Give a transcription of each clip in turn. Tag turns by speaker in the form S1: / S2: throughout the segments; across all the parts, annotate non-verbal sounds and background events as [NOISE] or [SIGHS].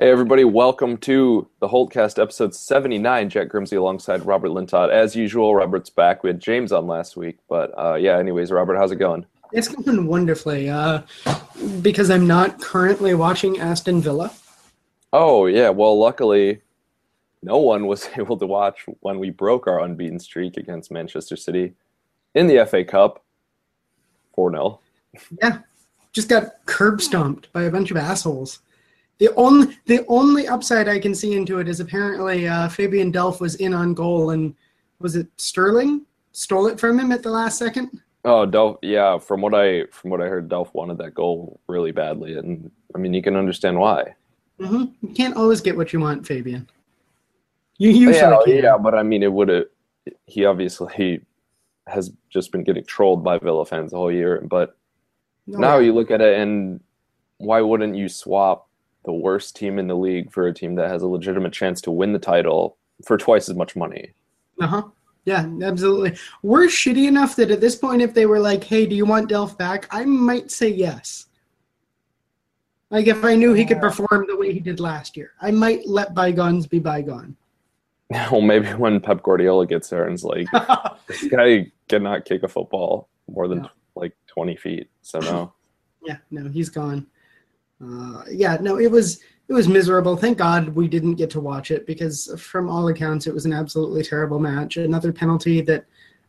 S1: Hey, everybody, welcome to the Holtcast episode 79. Jack Grimsey alongside Robert Lintott. As usual, Robert's back. We had James on last week, but uh, yeah, anyways, Robert, how's it going?
S2: It's going wonderfully uh, because I'm not currently watching Aston Villa.
S1: Oh, yeah, well, luckily, no one was [LAUGHS] able to watch when we broke our unbeaten streak against Manchester City in the FA Cup 4 0.
S2: Yeah, just got curb stomped by a bunch of assholes. The only the only upside I can see into it is apparently uh, Fabian Delph was in on goal and was it Sterling stole it from him at the last second?
S1: Oh, Delph, yeah. From what I from what I heard, Delph wanted that goal really badly, and I mean, you can understand why.
S2: hmm You can't always get what you want, Fabian. You usually
S1: yeah,
S2: can.
S1: yeah, but I mean, it would have. He obviously has just been getting trolled by Villa fans the whole year, but
S2: No,
S1: now you look at it, and why wouldn't you swap the worst team in the league for a team that has a legitimate chance to win the title for twice as much money?
S2: Uh huh. Yeah, absolutely. We're shitty enough that at this point, if they were like, "Hey, do you want Delph back?" I might say yes. Like if I knew he could perform the way he did last year, I might let bygones be bygone. [LAUGHS] [LAUGHS]
S1: Well, maybe when Pep Guardiola gets there and is like, [LAUGHS] this guy cannot kick a football more than
S2: No.
S1: like 20 feet. So no.
S2: yeah, no, he's gone. Uh, yeah, no, it was it was miserable. Thank God we didn't get to watch it because, from all accounts, it was an absolutely terrible match. Another penalty that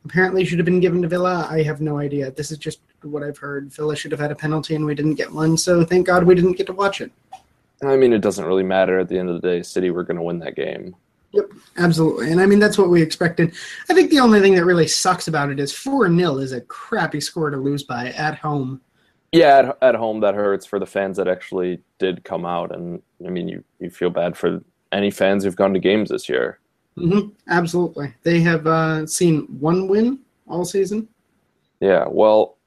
S2: apparently should have been given to Villa. I have no idea. This is just what I've heard. Villa should have had a penalty and we didn't get one. So thank God we didn't get to watch it.
S1: I mean, it doesn't really matter at the end of the day. City were going to win that game.
S2: Yep, absolutely. And I mean, that's what we expected. I think the only thing that really sucks about it is 4 0 is a crappy score to lose by at home.
S1: Yeah, at, at home that hurts for the fans that actually did come out, and I mean, you you feel bad for any fans who've gone to games this year.
S2: hmm absolutely. They have uh, seen one win all season.
S1: Yeah, well,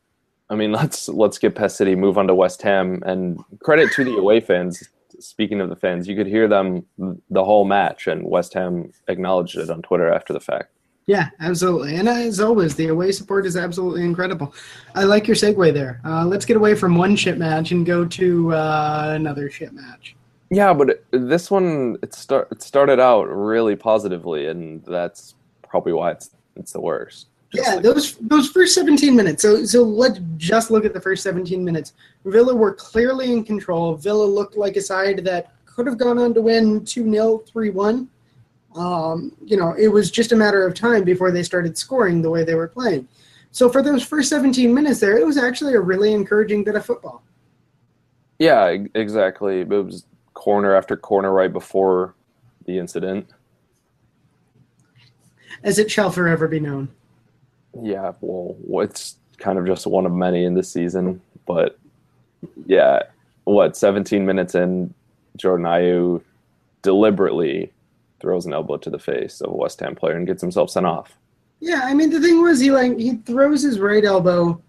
S1: I mean, [LAUGHS] let's let's get past City, move on to West Ham, and credit to the [LAUGHS] away fans. Speaking of the fans, you could hear them the whole match, and West Ham acknowledged it on Twitter after the fact.
S2: Yeah, absolutely. And as always, the away support is absolutely incredible. I like your segue there. Uh, let's get away from one shit match and go to uh, another shit match.
S1: Yeah, but it- this one it start it started out really positively, and that's probably why it's it's the worst. Just
S2: Yeah,
S1: like-
S2: those those first 17 minutes. So so let's just look at the first 17 minutes. Villa were clearly in control. Villa looked like a side that could have gone on to win 2-0, 3-1. Um, you know, it was just a matter of time before they started scoring the way they were playing. So for those first 17 minutes there, it was actually a really encouraging bit of football.
S1: yeah, exactly. It was corner after corner right before the incident.
S2: As it shall forever be known.
S1: Yeah, well, it's kind of just one of many in this season, but yeah, what 17 minutes in, Jordan Ayew deliberately throws an elbow to the face of a West Ham player and gets himself sent off.
S2: Yeah, I mean the thing was he like he throws his right elbow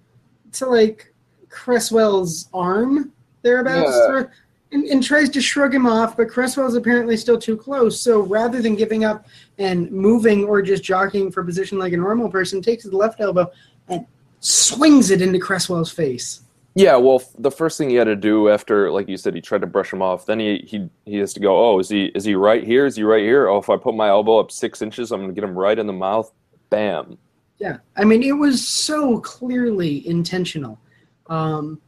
S2: to like Cresswell's arm thereabouts
S1: Yeah.
S2: through- and, and tries to shrug him off, but Cresswell's apparently still too close. So rather than giving up and moving or just jockeying for position like a normal person, takes his left elbow and swings it into Cresswell's face.
S1: Yeah, well, f- the first thing he had to do after, like you said, he tried to brush him off. Then he he he has to go. Oh, is he is he right here? Is he right here? Oh, if I put my elbow up six inches, I'm gonna get him right in the mouth. Bam.
S2: Yeah, I mean it was so clearly intentional. Um,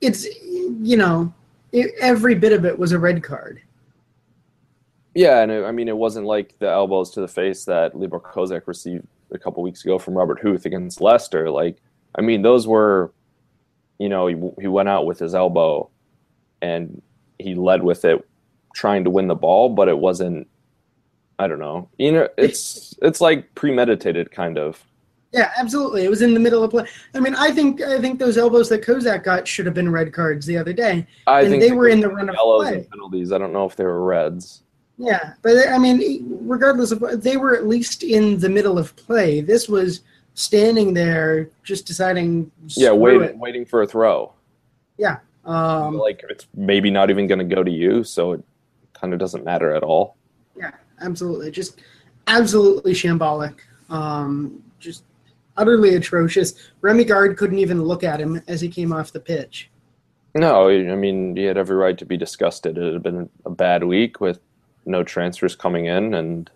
S2: it's you know it, every bit of it was a red card.
S1: Yeah, and it, I mean, it wasn't like the elbows to the face that Libor Kozak received a couple weeks ago from Robert Huth against Leicester. Like, I mean, those were, you know, he, he went out with his elbow, and he led with it, trying to win the ball, but it wasn't. I don't know. You know, it's it's like premeditated, kind of.
S2: Yeah, absolutely. It was in the middle of play. I mean, I think I think those elbows that Kozak got should have been red cards the other day.
S1: I
S2: And
S1: think
S2: they were in the run of play.
S1: and penalties. I don't know if they were reds.
S2: Yeah, but I mean, regardless of what, they were at least in the middle of play. This was standing there, just deciding.
S1: Yeah, waiting
S2: it.
S1: waiting for a throw. Yeah.
S2: Um,
S1: like it's maybe not even going to go to you, so it kind of doesn't matter at all.
S2: yeah, absolutely, just absolutely shambolic. Um, just utterly atrocious. Remi Garde couldn't even look at him as he came off the pitch.
S1: No, I mean he had every right to be disgusted. It had been a bad week with no transfers coming in, and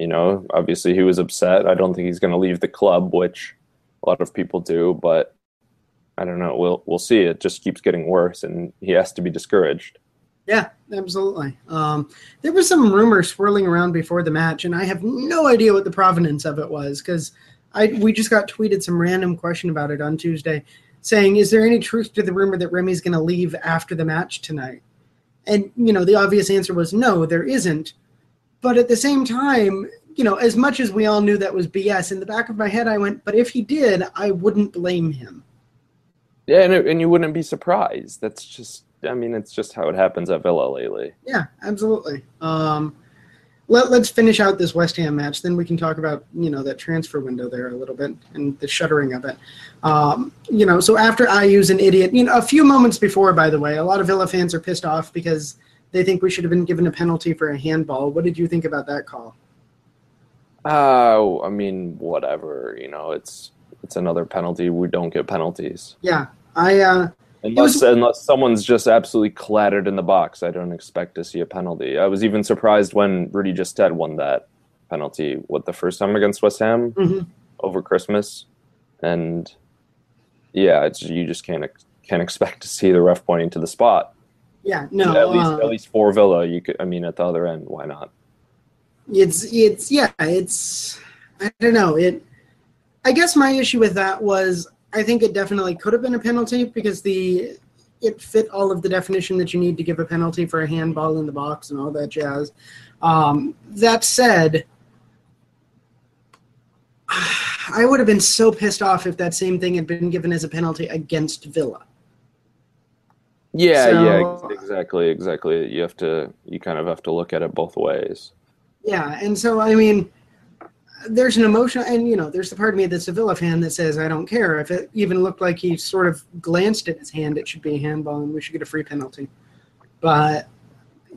S1: you know, obviously he was upset. I don't think he's going to leave the club, which a lot of people do, but I don't know. We'll we'll see. It just keeps getting worse, and he has to be discouraged.
S2: Yeah, absolutely. Um, there was some rumor swirling around before the match, and I have no idea what the provenance of it was because I we just got tweeted some random question about it on Tuesday, saying, "Is there any truth to the rumor that Remi's going to leave after the match tonight?" And you know, the obvious answer was no, there isn't. But at the same time, you know, as much as we all knew that was BS, in the back of my head, I went, "But if he did, I wouldn't blame him."
S1: Yeah, and, it, and you wouldn't be surprised. That's just, I mean, it's just how it happens at Villa lately.
S2: Yeah, absolutely. Um, let, let's finish out this West Ham match. Then we can talk about you know that transfer window there a little bit and the shuttering of it. Um, you know, so after Ayew's an idiot, you know, a few moments before, by the way, a lot of Villa fans are pissed off because they think we should have been given a penalty for a handball. What did you think about that call?
S1: Oh, I mean, whatever. You know, it's it's another penalty. We don't get penalties.
S2: Yeah, I. Uh,
S1: Unless
S2: was-
S1: unless someone's just absolutely clattered in the box, I don't expect to see a penalty. I was even surprised when Rudy Gestede won that penalty. What the first time against West Ham
S2: mhm.
S1: over Christmas, and yeah, it's you just can't can't expect to see the ref pointing to the spot.
S2: Yeah, no.
S1: at least
S2: uh,
S1: at least for Villa, you could. I mean, at the other end, why not?
S2: it's it's yeah it's i don't know it i guess my issue with that was i think it definitely could have been a penalty because the it fit all of the definition that you need to give a penalty for a handball in the box and all that jazz um, that said [SIGHS] i would have been so pissed off if that same thing had been given as a penalty against villa
S1: Yeah,
S2: So-
S1: yeah, exactly, exactly. You have to, you kind of have to look at it both ways.
S2: Yeah, and so I mean, there's an emotion, and you know, there's the part of me that's a Villa fan that says I don't care if it even looked like he sort of glanced at his hand, it should be a handball, and we should get a free penalty. But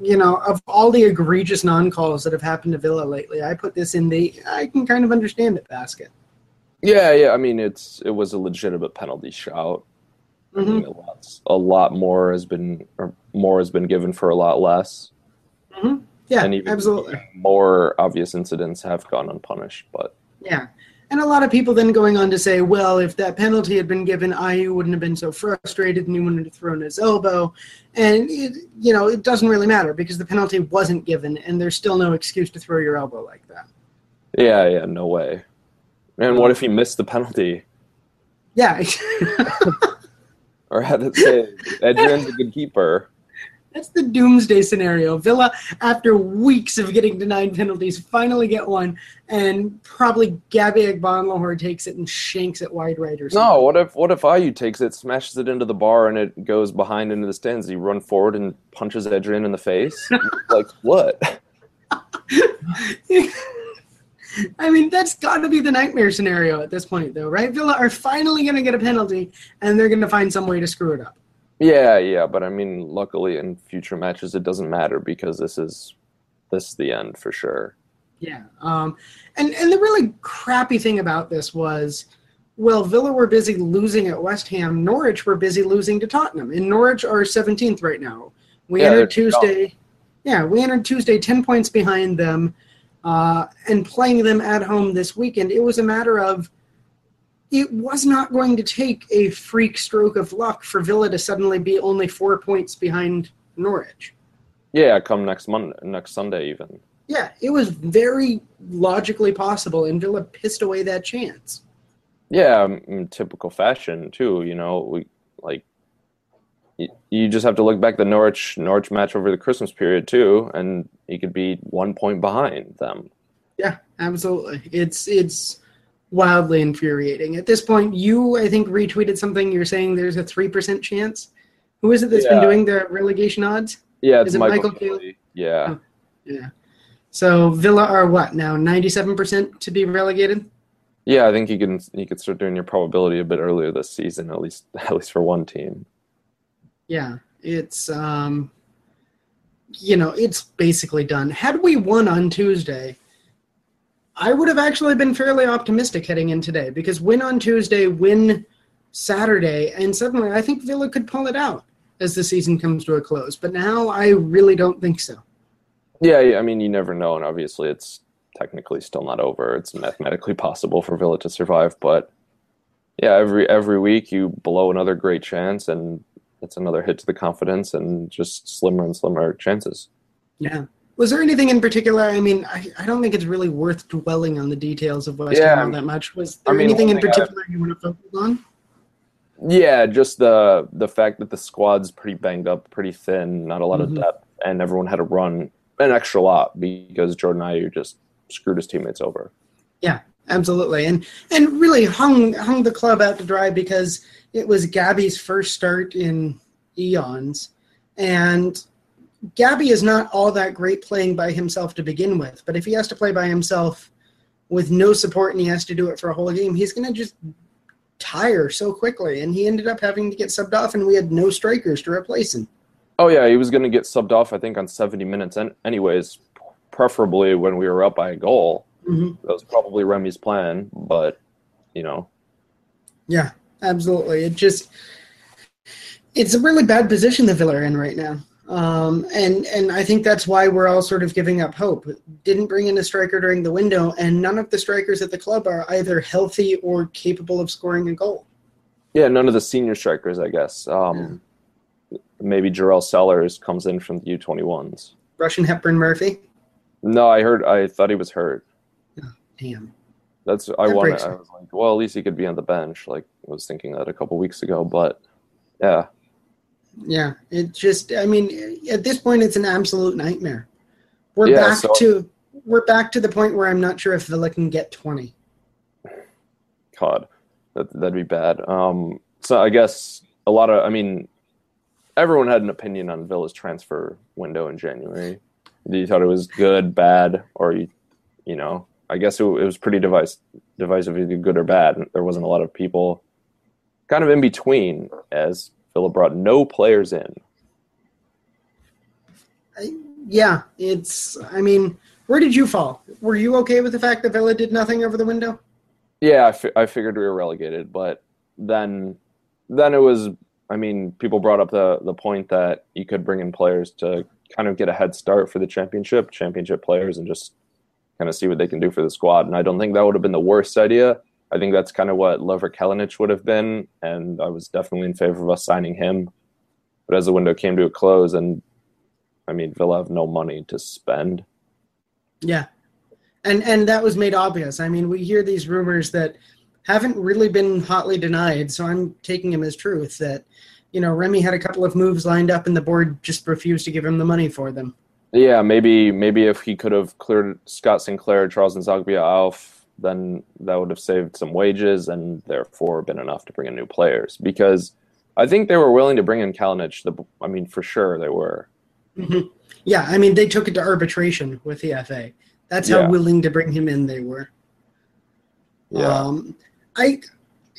S2: you know, of all the egregious non-calls that have happened to Villa lately, I put this in the I can kind of understand it basket.
S1: Yeah, yeah. I mean, it's it was a legitimate penalty shout. I
S2: Mhm.
S1: mean, a lot, a lot more has been, or more has been given for a lot less,
S2: Yeah,
S1: and even
S2: absolutely.
S1: more obvious incidents have gone unpunished. But
S2: Yeah. And a lot of people then going on to say, well, if that penalty had been given, Ayew wouldn't have been so frustrated and he wouldn't have thrown his elbow. And, it, you know, it doesn't really matter because the penalty wasn't given and there's still no excuse to throw your elbow like that.
S1: yeah, yeah, no way. And what if he missed the penalty,
S2: Yeah. [LAUGHS]
S1: or had it say Adrian's a good keeper?
S2: That's the doomsday scenario. Villa, after weeks of getting denied penalties, finally get one, and probably Gabby Agbonlahor takes it and shanks it wide right or something.
S1: No, what if what if Ayew takes it, smashes it into the bar, and it goes behind into the stands? He run forward and punches Adrian in the face. like what? [LAUGHS]
S2: I mean, that's got to be the nightmare scenario at this point, though, right? Villa are finally going to get a penalty, and they're going to find some way to screw it up.
S1: Yeah, yeah, but I mean, luckily in future matches it doesn't matter because this is this is the end for sure.
S2: Yeah. Um, and, and the really crappy thing about this was, well, Villa were busy losing at West Ham. Norwich were busy losing to Tottenham. And Norwich are 17th right now. We
S1: Yeah,
S2: entered Tuesday. Yeah, we entered Tuesday 10 points behind them. Uh, and playing them at home this weekend, it was a matter of it was not going to take a freak stroke of luck for Villa to suddenly be only four points behind Norwich.
S1: Yeah, come next Monday, next Sunday even.
S2: Yeah, it was very logically possible, and Villa pissed away that chance.
S1: Yeah, in typical fashion too. You know, we like you, just have to look back the Norwich Norwich match over the Christmas period too, and you could be one point behind them.
S2: Yeah, absolutely. It's it's wildly infuriating. At this point, you I think retweeted something. You're saying there's a three percent chance. Who is it that's been doing the relegation odds?
S1: Yeah, it's
S2: Is it
S1: Michael,
S2: Michael. Yeah.
S1: Oh, yeah.
S2: So Villa are what now? Ninety-seven percent to be relegated.
S1: Yeah, I think you can you could start doing your probability a bit earlier this season, at least [LAUGHS] at least for one team.
S2: Yeah, it's um, you know, it's basically done. Had we won on Tuesday, I would have actually been fairly optimistic heading in today because win on Tuesday, win Saturday, and suddenly I think Villa could pull it out as the season comes to a close. But now I really don't think so.
S1: Yeah, I mean, you never know, and obviously it's technically still not over. It's mathematically possible for Villa to survive, but yeah, every every week you blow another great chance, and it's another hit to the confidence, and just slimmer and slimmer chances.
S2: Yeah. Was there anything in particular? I mean, I, I don't think it's really worth dwelling on the details of West
S1: Yeah.
S2: Ham that much. Was there
S1: I mean,
S2: anything in
S1: thing I-
S2: particular you want to focus on?
S1: Yeah, just the the fact that the squad's pretty banged up, pretty thin, not a lot
S2: Mhm.
S1: of depth, and everyone had to run an extra lot because Jordan Ayew just screwed his teammates over.
S2: Yeah, absolutely, and and really hung hung the club out to dry because it was Gabby's first start in eons, and Gabby is not all that great playing by himself to begin with. But if he has to play by himself with no support and he has to do it for a whole game, he's going to just tire so quickly. And he ended up having to get subbed off, and we had no strikers to replace him.
S1: Oh yeah, he was going to get subbed off, I think, on 70 minutes, and anyways, preferably when we were up by a goal.
S2: hmm
S1: That was probably Remi's plan, but you know,
S2: Yeah, absolutely. It just it's a really bad position the Villa are in right now. Um, and and I think that's why we're all sort of giving up hope. Didn't bring in a striker during the window, and none of the strikers at the club are either healthy or capable of scoring a goal.
S1: yeah, none of the senior strikers, I guess. Um, Maybe Jerell Sellars comes in from the U21s.
S2: Rushian Hepburn Murphy.
S1: No, I heard. I thought he was hurt.
S2: Damn.
S1: That's I
S2: That
S1: wanted. I was like, well, at least he could be on the bench. Like I was thinking that a couple weeks ago, but yeah,
S2: Yeah, it just I mean at this point it's an absolute nightmare. We're
S1: Yeah,
S2: back
S1: so-
S2: to we're back to the point where I'm not sure if Villa can get 20.
S1: God, that that'd be bad. Um, so I guess a lot of. I mean, everyone had an opinion on Villa's transfer window in January. You thought it was good, bad, or you, you know, I guess it, it was pretty device, divisive, either good or bad. There wasn't a lot of people kind of in between, as Villa brought no players in.
S2: Yeah, it's. I mean, where did you fall? Were you okay with the fact that Villa did nothing over the window?
S1: Yeah, I, fi- I figured we were relegated, but then then it was. I mean, people brought up the the point that you could bring in players to kind of get a head start for the championship, championship players, and just kind of see what they can do for the squad. And I don't think that would have been the worst idea. I think that's kind of what Lovre Kalinic would have been, and I was definitely in favor of us signing him. But as the window came to a close, and I mean, Villa have no money to spend.
S2: Yeah, and and that was made obvious. I mean, we hear these rumors that haven't really been hotly denied, so I'm taking them as truth. That you know, Remi had a couple of moves lined up, and the board just refused to give him the money for them.
S1: Yeah, maybe maybe if he could have cleared Scott Sinclair, Charles N'Zogbia off, then that would have saved some wages and therefore been enough to bring in new players. Because I think they were willing to bring in Kalinic. The I mean, for sure they were.
S2: Mhm. Yeah, I mean, they took it to arbitration with the FA. That's
S1: Yeah.
S2: how willing to bring him in they were.
S1: Yeah,
S2: Um, I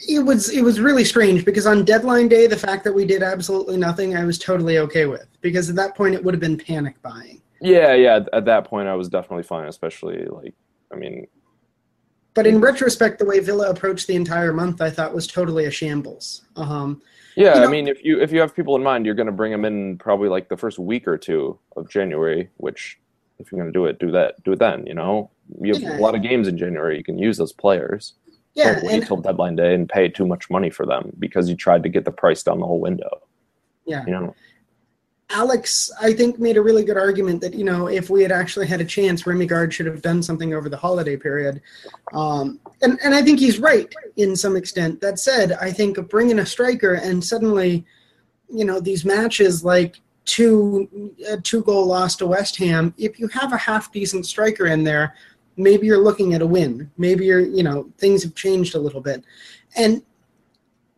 S2: it was it was really strange because on deadline day, the fact that we did absolutely nothing, I was totally okay with because at that point it would have been panic buying.
S1: Yeah, yeah. At that point, I was definitely fine. Especially like, I mean,
S2: But in retrospect, the way Villa approached the entire month, I thought was totally a shambles. Um,
S1: yeah.
S2: You
S1: I mean, if you if you have people in mind, you're going to bring them in probably like the first week or two of January. Which, if you're going to do it, do that. Do it then. You know, you have
S2: Yeah.
S1: a lot of games in January. You can use those players.
S2: yeah,
S1: don't wait
S2: and,
S1: till deadline day and pay too much money for them because you tried to get the price down the whole window.
S2: yeah.
S1: You know,
S2: Alex, I think, made a really good argument that you know if we had actually had a chance, Remi Garde should have done something over the holiday period, um, and and I think he's right in some extent. That said, I think bringing a striker and suddenly, you know, these matches like two a two goal loss to West Ham, if you have a half decent striker in there, maybe you're looking at a win. Maybe you're you know things have changed a little bit, and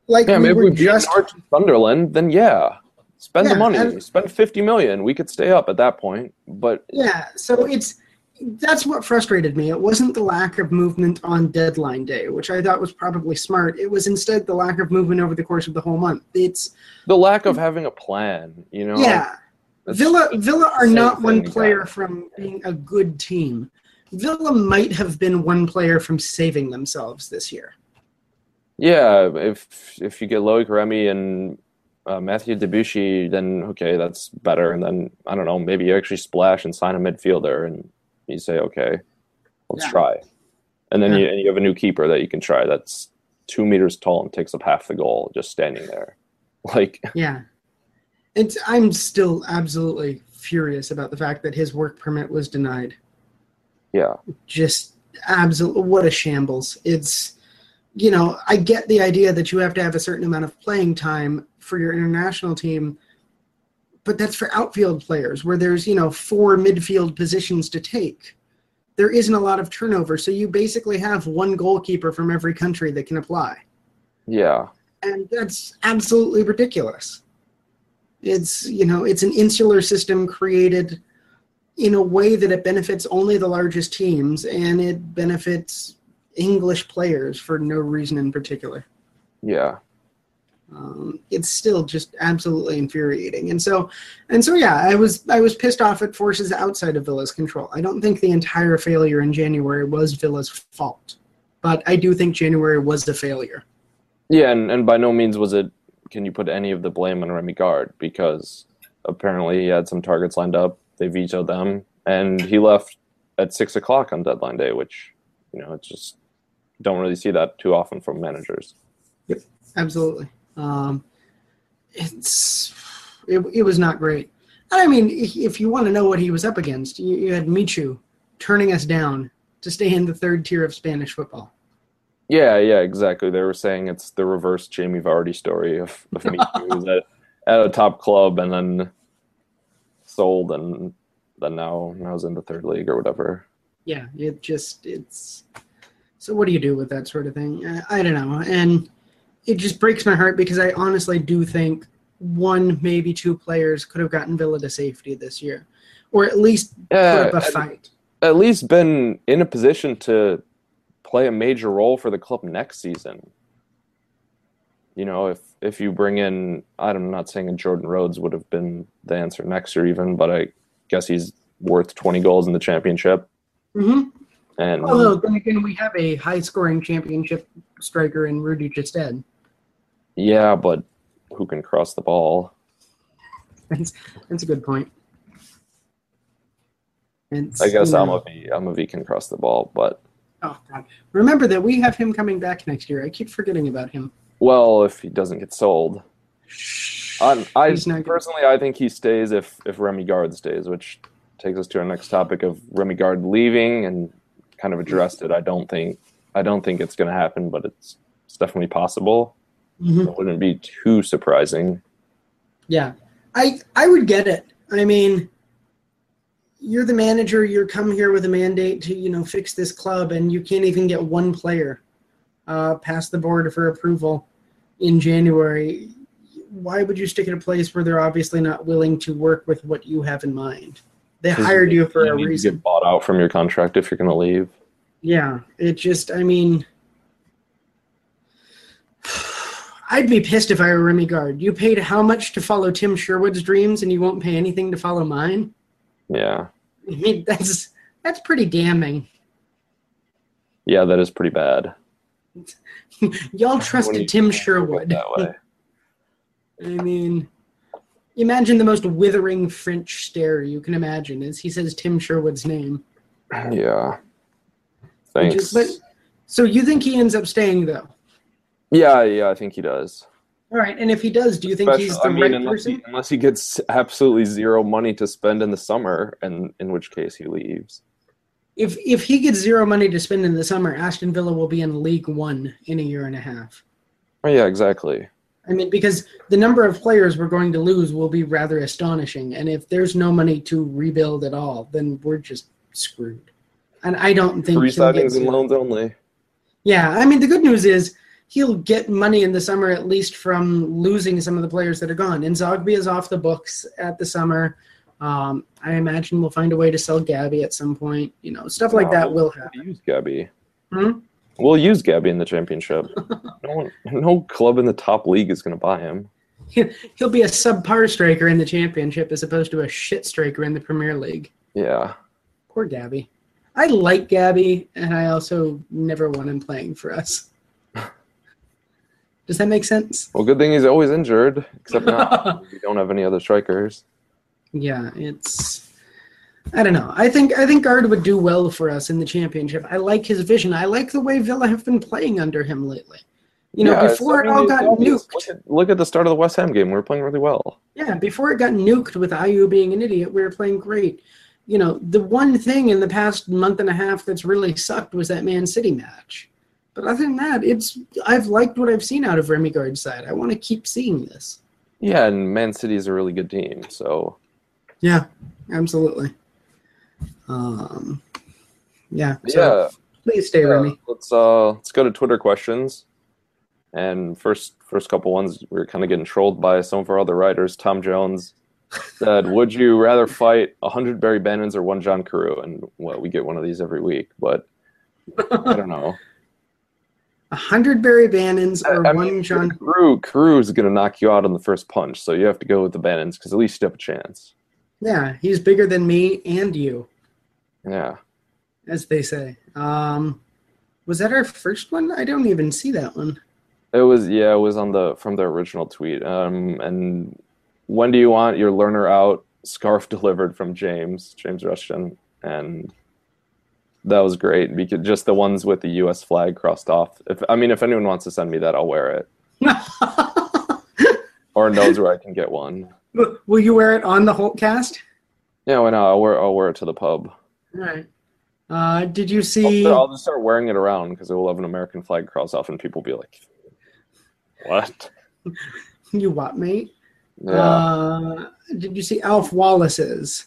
S2: like
S1: yeah,
S2: we
S1: maybe
S2: were
S1: we beat
S2: just
S1: Sunderland, then yeah, spend the money,
S2: and-
S1: spend fifty million. We could stay up at that point, but
S2: Yeah, so it's that's what frustrated me. It wasn't the lack of movement on deadline day, which I thought was probably smart. It was instead the lack of movement over the course of the whole month. It's
S1: the lack of having a plan. You know,
S2: yeah,
S1: that's-
S2: Villa Villa are not one player
S1: yeah.
S2: from being a good team. Villa might have been one player from saving themselves this year.
S1: Yeah, if if you get Loic Remy and uh, Mathieu Debuchy, then okay, that's better. And then I don't know, maybe you actually splash and sign a midfielder, and you say, okay, let's
S2: Yeah.
S1: try. And then
S2: Yeah.
S1: you and you have a new keeper that you can try. That's two meters tall and takes up half the goal just standing there. [LAUGHS] Like,
S2: Yeah. It's I'm still absolutely furious about the fact that his work permit was denied.
S1: yeah,
S2: Just absolute what a shambles. It's you know, I get the idea that you have to have a certain amount of playing time for your international team, but that's for outfield players where there's, you know, four midfield positions to take. There isn't a lot of turnover, so you basically have one goalkeeper from every country that can apply.
S1: yeah,
S2: and that's absolutely ridiculous. It's you know it's an insular system created in a way that it benefits only the largest teams and it benefits English players for no reason in particular.
S1: yeah,
S2: Um, it's still just absolutely infuriating, and so and so yeah, I was I was pissed off at forces outside of Villa's control. I don't think the entire failure in January was Villa's fault, but I do think January was a failure.
S1: yeah. And and by no means was it. Can you put any of the blame on Remi Garde because apparently he had some targets lined up. They vetoed them, and he left at six o'clock on deadline day, which you know it's just don't really see that too often from managers.
S2: Yep, absolutely. Um, it's it, it was not great. And I mean, if, you want to know what he was up against, you, you had Michu turning us down to stay in the third tier of Spanish football.
S1: Yeah, yeah, exactly. They were saying it's the reverse Jamie Vardy story of, of [LAUGHS] me was at, at a top club and then sold and then now now is in the third league or whatever.
S2: Yeah, it just it's. So what do you do with that sort of thing? I, I don't know, and it just breaks my heart because I honestly do think one, maybe two players could have gotten Villa to safety this year, or at least put up a fight.
S1: at least been in a position to play a major role for the club next season. You know, if if you bring in, I'm not saying a Jordan Rhodes would have been the answer next year even, but I guess he's worth 20 goals in the championship.
S2: hmm
S1: And
S2: Although then again, we have a high-scoring championship striker in Rudy Gestede.
S1: Yeah, but who can cross the ball?
S2: That's, that's a good point. It's,
S1: I guess
S2: you know-
S1: Amavi Amavi can cross the ball, but
S2: Oh God! Remember that we have him coming back next year. I keep forgetting about him.
S1: well, if he doesn't get sold, I, I personally I think he stays if if Remi Garde stays, which takes us to our next topic of Remi Garde leaving and kind of addressed it. I don't think I don't think it's going to happen, but it's it's definitely possible.
S2: Mhm.
S1: It wouldn't be too surprising.
S2: Yeah, I I would get it. I mean, you're the manager. You're come here with a mandate to you know fix this club, and you can't even get one player uh, past the board for approval in January. Why would you stick at a place where they're obviously not willing to work with what you have in mind? They hired you for a
S1: need to
S2: reason.
S1: Get bought out from your contract if you're going to leave.
S2: Yeah, it just, I mean, I'd be pissed if I were Remi Garde. You paid how much to follow Tim Sherwood's dreams and you won't pay anything to follow mine?
S1: Yeah,
S2: I mean, that's that's pretty damning.
S1: yeah, that is pretty bad. [LAUGHS]
S2: Y'all trusted Tim
S1: when you put it
S2: Sherwood.
S1: that way. [LAUGHS]
S2: I mean, imagine the most withering French stare you can imagine as he says Tim Sherwood's name.
S1: Yeah. Thanks.
S2: is- but so you think he ends up staying though?
S1: Yeah, yeah, I think he does.
S2: All right, and if he does, do you think he's the
S1: I mean,
S2: right
S1: unless
S2: person?
S1: he, unless he gets absolutely zero money to spend in the summer, and in which case he leaves.
S2: If if he gets zero money to spend in the summer, Aston Villa will be in League One in a year and a half.
S1: Oh yeah, exactly.
S2: I mean, because the number of players we're going to lose will be rather astonishing, and if there's no money to rebuild at all, then we're just screwed. And I don't think
S1: Three signings and loans only.
S2: Yeah, I mean, the good news is he'll get money in the summer at least from losing some of the players that are gone. N'Zogbia is off the books at the summer. Um, I imagine we'll find a way to sell Gabby at some point. You know, stuff like that will happen.
S1: We'll use Gabby.
S2: Hmm?
S1: We'll use Gabby in the championship. [LAUGHS] no one, no club in the top league is going to buy him. [LAUGHS]
S2: He'll be a subpar striker in the championship as opposed to a shit striker in the Premier League.
S1: Yeah,
S2: Poor Gabby. I like Gabby, and I also never want him playing for us. Does that make sense?
S1: Well, good thing he's always injured, except now [LAUGHS] we don't have any other strikers.
S2: Yeah, it's. I don't know. I think I think Garde would do well for us in the championship. I like his vision. I like the way Villa have been playing under him lately. You know,
S1: Yeah,
S2: before it all got
S1: obvious.
S2: nuked.
S1: Look at, look at the start of the West Ham game. We were playing really well.
S2: Yeah, before it got nuked with Ayew being an idiot, we were playing great. You know, the one thing in the past month and a half that's really sucked was that Man City match. But other than that, it's I've liked what I've seen out of Remi Garde's side. I want to keep seeing this.
S1: Yeah, and Man City is a really good team. So
S2: Yeah, absolutely. Um, yeah. So
S1: yeah,
S2: please stay,
S1: yeah,
S2: Remi.
S1: let's uh let's go to Twitter questions. And first first couple ones we were kind of getting trolled by some of our other writers. Tom Jones [LAUGHS] said, "Would you rather fight hundred Barry Bannans or one John Carew?" And well, we get one of these every week, but I don't know.
S2: A hundred Barry Bannans or
S1: I
S2: one
S1: mean,
S2: John.
S1: Carew Carew is going to knock you out on the first punch, so you have to go with the Bannans because at least you have a chance.
S2: Yeah, he's bigger than me and you,
S1: Yeah.
S2: as they say. Um, was that our first one? I don't even see that one.
S1: It was yeah, it was on the from the original tweet. Um, and when do you want your Lerner out? Scarf [LAUGHS] delivered from James James Rushton, and that was great because just the ones with the U.S. flag crossed off. If I mean, if anyone wants to send me that, I'll wear it, [LAUGHS] or knows where I can get one.
S2: Will you wear it on the Holt cast?
S1: Yeah, why not? I'll wear I'll wear it to the pub.
S2: All right. Uh, did you
S1: I'll,
S2: see?
S1: I'll just start wearing it around because it will have an American flag cross off, and people will be like, "What?" [LAUGHS]
S2: You what, mate?
S1: Yeah.
S2: Uh, did you see Alf Wallace's?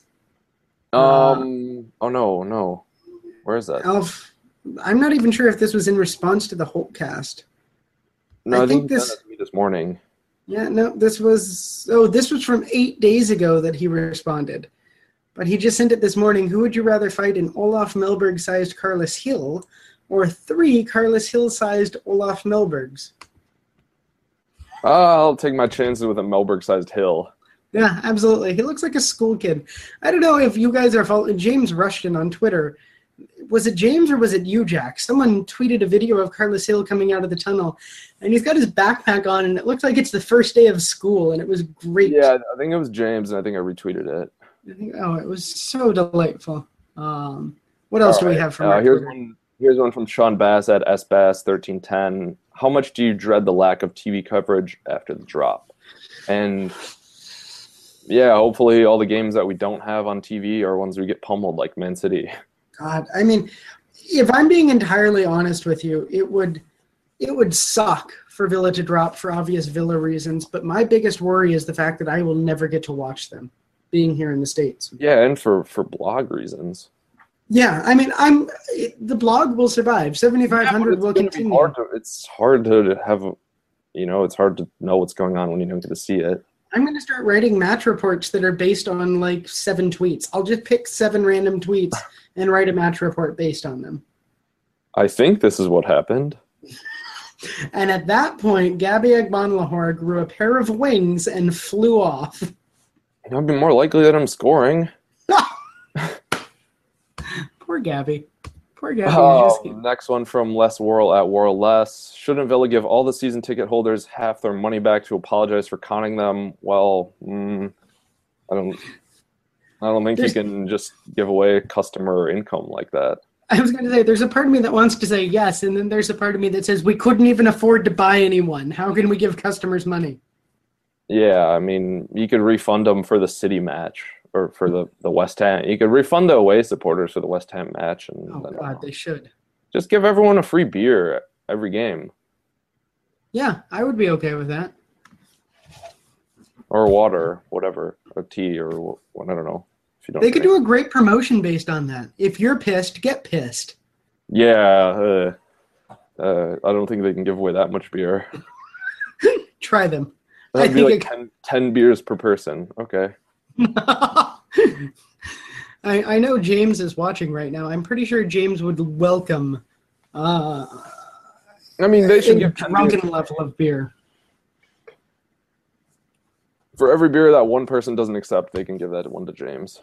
S1: um. Oh no, no. Where is that?
S2: Alf, I'm not even sure if this was in response to the Holt cast.
S1: No,
S2: I think this-
S1: this me this morning.
S2: Yeah, no, this was oh, this was from eight days ago that he responded. But he just sent it this morning. Who would you rather fight an Olof Mellberg sized Carles Gil or three Carles Gil sized Olof Mellbergs?
S1: Ah, I'll take my chances with a Mellberg-sized Gil.
S2: Yeah, absolutely. He looks like a school kid. I don't know if you guys are following James Rushton on Twitter. Was it James or was it you, Jack? Someone tweeted a video of Carles Gil coming out of the tunnel, and he's got his backpack on, and it looks like it's the first day of school, and it was great.
S1: Yeah, I think it was James, and I think I retweeted it.
S2: I think, oh, it was so delightful. Um, what else do we have from
S1: uh, here's one. Here's one from Sean Bass at sbass1310. How much do you dread the lack of TV coverage after the drop? And yeah, hopefully all the games that we don't have on TV are ones we get pummeled like Man City. [LAUGHS]
S2: God, I mean, if I'm being entirely honest with you, it would it would suck for Villa to drop for obvious Villa reasons. But my biggest worry is the fact that I will never get to watch them, being here in the states.
S1: Yeah, and for for blog reasons.
S2: Yeah, I mean, I'm it, the blog will survive. Seventy five hundred
S1: Yeah, but
S2: hundred
S1: it's
S2: will continue.
S1: hard to, it's hard to have, you know, it's hard to know what's going on when you don't get to see it.
S2: I'm going to start writing match reports that are based on like seven tweets. I'll just pick seven random tweets [LAUGHS] and write a match report based on them.
S1: I think this is what happened.
S2: And at that point, Gabby Agbonlahor grew a pair of wings and flew off.
S1: I'd be more likely that I'm scoring. [LAUGHS]
S2: Poor Gabby. Poor Gabby.
S1: Oh, next one from Les Worrell at Worrell Less. Shouldn't Villa give all the season ticket holders half their money back to apologize for conning them? Well, mm, I don't. I don't think
S2: There's-
S1: you can just give away customer income like that.
S2: I was going to say, there's a part of me that wants to say yes, and then there's a part of me that says we couldn't even afford to buy anyone. How can we give customers money?
S1: Yeah, I mean, you could refund them for the city match or for the, the West Ham. You could refund the away supporters for the West Ham match, and
S2: Oh
S1: I
S2: God, they should.
S1: just give everyone a free beer every game
S2: Yeah, I would be okay with that.
S1: or water, whatever, or tea or. I don't know. If you don't,
S2: They could
S1: drink.
S2: do a great promotion based on that. If you're pissed, get pissed.
S1: Yeah, uh, uh, I don't think they can give away that much beer. [LAUGHS]
S2: Try them. I
S1: That'd be
S2: think
S1: like
S2: it-
S1: 10, 10 beers per person. Okay. [LAUGHS]
S2: I, I know James is watching right now. I'm pretty sure James would welcome uh,
S1: I mean, they should
S2: a
S1: give 10 beers.
S2: drunken level of beer.
S1: for every beer that one person doesn't accept. They can give that one to James.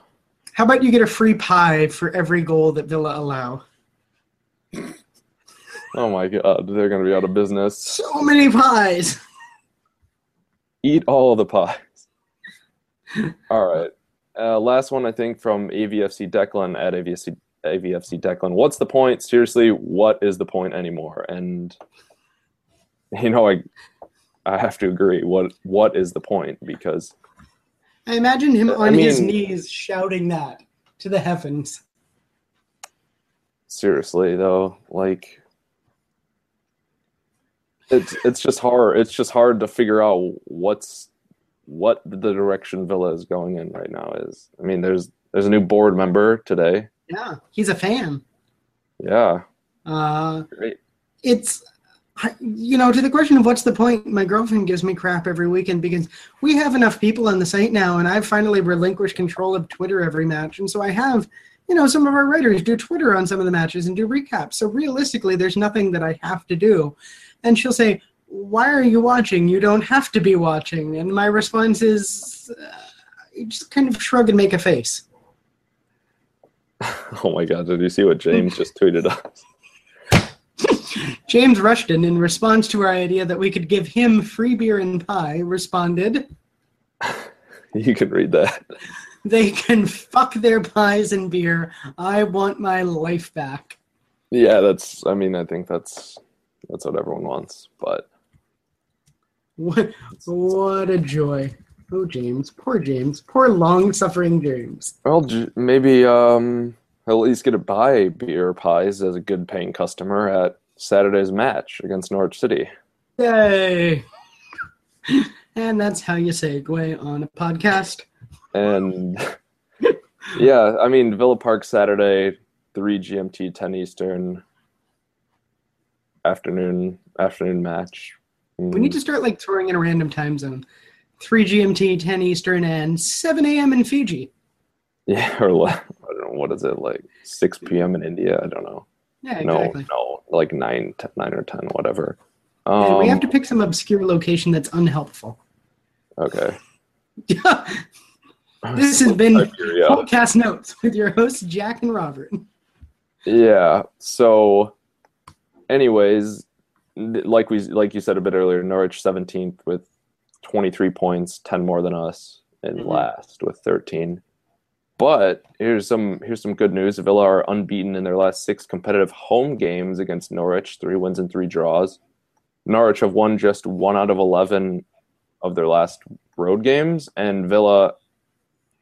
S2: How about you get a free pie for every goal that Villa allow? [LAUGHS]
S1: Oh my god, they're gonna be out of business.
S2: So many pies.
S1: Eat all the pies. All right. Uh, last one, I think, from AVFC Declan at AVFC AVFC Declan. What's the point? Seriously, what is the point anymore? And you know, I I have to agree. What what is the point? Because
S2: I imagine him
S1: I
S2: on his knees shouting that to the heavens.
S1: seriously though, like it's it's just hard. It's just hard to figure out what's what the direction Villa is going in right now is. I mean, there's there's a new board member today.
S2: Yeah, he's a fan.
S1: Yeah,
S2: Uh,
S1: great.
S2: it's you know to the question of what's the point my girlfriend gives me crap every weekend because we have enough people on the site now and i've finally relinquished control of twitter every match and so i have you know some of our writers do twitter on some of the matches and do recaps so realistically there's nothing that i have to do and she'll say why are you watching you don't have to be watching and my response is uh, you just kind of shrug and make a face [LAUGHS]
S1: Oh my God! Did you see what James just tweeted us? [LAUGHS]
S2: James Rushton, in response to our idea that we could give him free beer and pie, responded, [LAUGHS]
S1: You can read that.
S2: They can fuck their pies and beer. I want my life back.
S1: Yeah, that's. I mean, I think that's that's what everyone wants. But
S2: What, what a joy. Oh, James. Poor James. Poor long suffering James.
S1: well, maybe um, he'll at least get to buy beer pies as a good paying customer at Saturday's match against Norwich City.
S2: Yay. And that's how you say segue on a podcast.
S1: And yeah, I mean Villa Park Saturday, three GMT, ten Eastern, afternoon afternoon match.
S2: We need to start like throwing in a random time zone. 3 GMT, 10 Eastern, and 7 a.m. in Fiji.
S1: Yeah, or li- [LAUGHS] I don't know what is it like six p.m. in India. I don't know.
S2: Yeah,
S1: No,
S2: exactly.
S1: no, like nine, t- nine or ten, whatever.
S2: And
S1: Um,
S2: we have to pick some obscure location that's unhelpful.
S1: Okay. [LAUGHS]
S2: This has been
S1: Siberia.
S2: Podcast Notes with your hosts, Jack and Robert.
S1: Yeah. So, anyways, like we like you said a bit earlier, Norwich seventeenth with twenty three points, ten more than us, and
S2: Mhm.
S1: last with thirteen. But here's some here's some good news. Villa are unbeaten in their last six competitive home games against Norwich, three wins and three draws. Norwich have won just one out of eleven of their last road games, and Villa,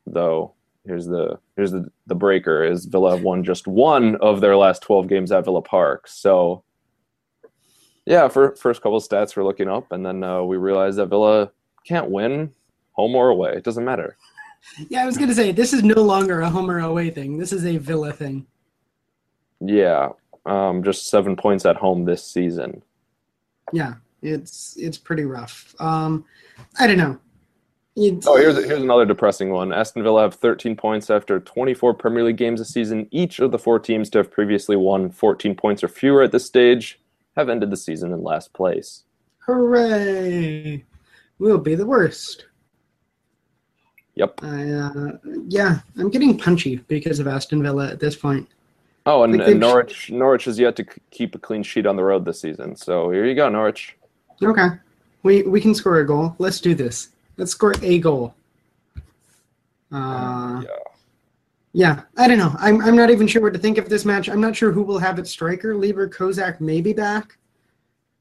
S1: though, here's the here's the, the breaker is Villa have won just one of their last 12 games at Villa Park. So yeah, for first couple of stats we're looking up and then uh, we realized that Villa can't win home or away. It doesn't matter.
S2: Yeah, I was going to say, this is no longer a home or away thing. This is a Villa thing.
S1: Yeah. Um, just 7 points at home this season.
S2: Yeah, it's it's pretty rough. Um, I don't know. It's,
S1: Oh, here's here's another depressing one. Aston Villa have 13 points after 24 Premier League games this season. Each of the four teams to have previously won 14 points or fewer at this stage have ended the season in last place.
S2: Hooray! We'll be the worst.
S1: Yep.
S2: I, uh, yeah, I'm getting punchy because of Aston Villa at this point.
S1: Oh, and, and Norwich Norwich has yet to c- keep a clean sheet on the road this season. So here you go, Norwich.
S2: Okay, we we can score a goal. Let's do this. Let's score a goal. Uh,
S1: yeah.
S2: Yeah, I don't know. I'm I'm not even sure what to think of this match. I'm not sure who will have its striker. Libor Kozak may be back.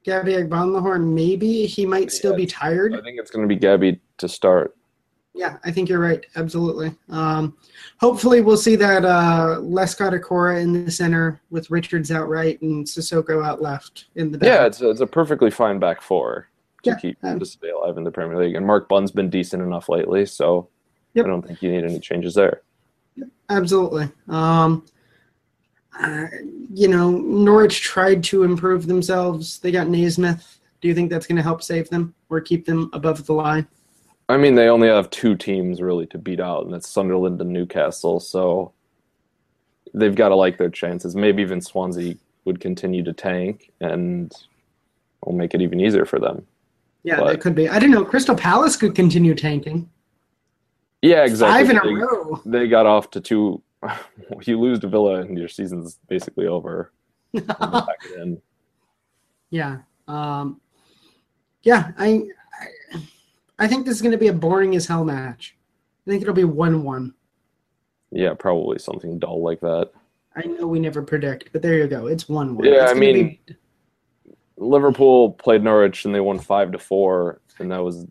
S2: Gabby Agbonlahor maybe he might still be tired.
S1: I think it's going to be Gabby to start.
S2: Yeah, I think you're right. Absolutely. Um, hopefully, we'll see that uh, Lescott Okore in the center with Richards out right and Cissokho out left in the back.
S1: Yeah, it's a, it's a perfectly fine back four to
S2: Yeah,
S1: keep
S2: um,
S1: to stay alive in the Premier League. And Mark Bunn's been decent enough lately, so
S2: Yep.
S1: I don't think you need any changes there.
S2: Absolutely. Um, uh, you know, Norwich tried to improve themselves. They got Naismith. Do you think that's going to help save them or keep them above the line?
S1: I mean, they only have two teams really to beat out, and that's Sunderland and Newcastle. So they've got to like their chances. Maybe even Swansea would continue to tank, and will make it even easier for them.
S2: Yeah,
S1: But-
S2: that could be. I don't know. Crystal Palace could continue tanking.
S1: Yeah, exactly.
S2: Five in a
S1: They-
S2: row.
S1: they got off to two. [LAUGHS] you lose to Villa and your season's basically over. [LAUGHS] Pack it in.
S2: Yeah. Um, yeah, I, I, I think this is going to be a boring as hell match. I think it'll be one-one.
S1: Yeah, probably something dull like that.
S2: I know we never predict, but there you go. It's one-one.
S1: Yeah,
S2: It's
S1: I mean-
S2: be-
S1: Liverpool played Norwich and they won five to four, and that was a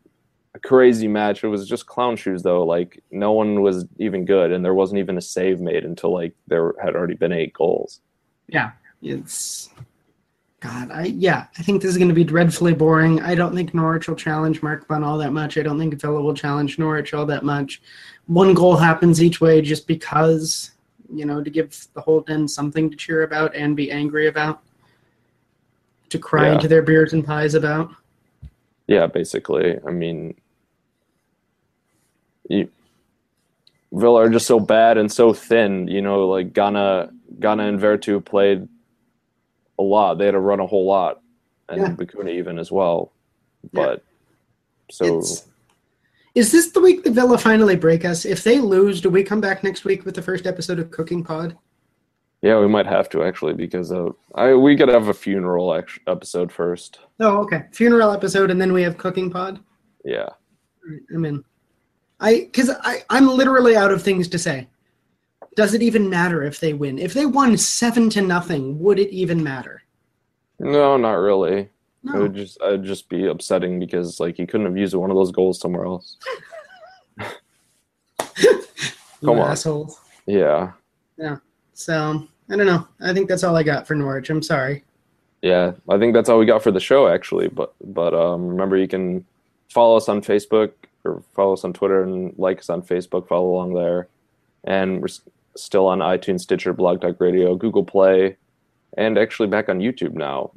S1: crazy match. It was just clown shoes though. Like no one was even good, and there wasn't even a save made until like there had already been eight goals.
S2: yeah, it's God. I yeah, I think this is going to be dreadfully boring. I don't think Norwich will challenge Mark Bunn all that much. I don't think Villa will challenge Norwich all that much. One goal happens each way just because you know to give the whole den something to cheer about and be angry about, to cry
S1: Yeah.
S2: into their beers and pies about.
S1: Yeah, basically. I mean, you, Villa are just so bad and so thin. You know, like Gana, Gana and Veretout played a lot. They had to run a whole lot, and
S2: Yeah.
S1: Bacuna even as well.
S2: Yeah.
S1: But so
S2: It's- is this the week that Villa finally break us? If they lose, do we come back next week with the first episode of Cooking Pod?
S1: yeah, we might have to actually because uh, I we gotta have a funeral ex- episode first.
S2: Oh, okay. Funeral episode, and then we have Cooking Pod.
S1: Yeah,
S2: I'm in. I because I I'm literally out of things to say. Does it even matter if they win? If they won seven to nothing, would it even matter?
S1: no, not really.
S2: No.
S1: It would just I'd just be upsetting because like he couldn't have used one of those goals somewhere else. [LAUGHS]
S2: You
S1: come on.
S2: asshole.
S1: Yeah. Yeah.
S2: So I don't know. I think that's all I got for Norwich. I'm sorry.
S1: Yeah, I think that's all we got for the show actually. But but um, remember you can follow us on Facebook or follow us on Twitter and like us on Facebook. Follow along there, and we're still on iTunes, Stitcher, Blog Talk Radio, Google Play, and actually back on YouTube now.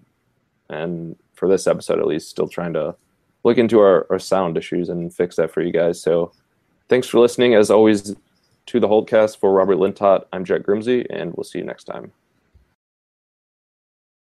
S1: And for this episode, at least, still trying to look into our, our sound issues and fix that for you guys. So thanks for listening. As always, to the Holdcast for Robert Lintott, I'm Jet Grimsey, and we'll see you next time.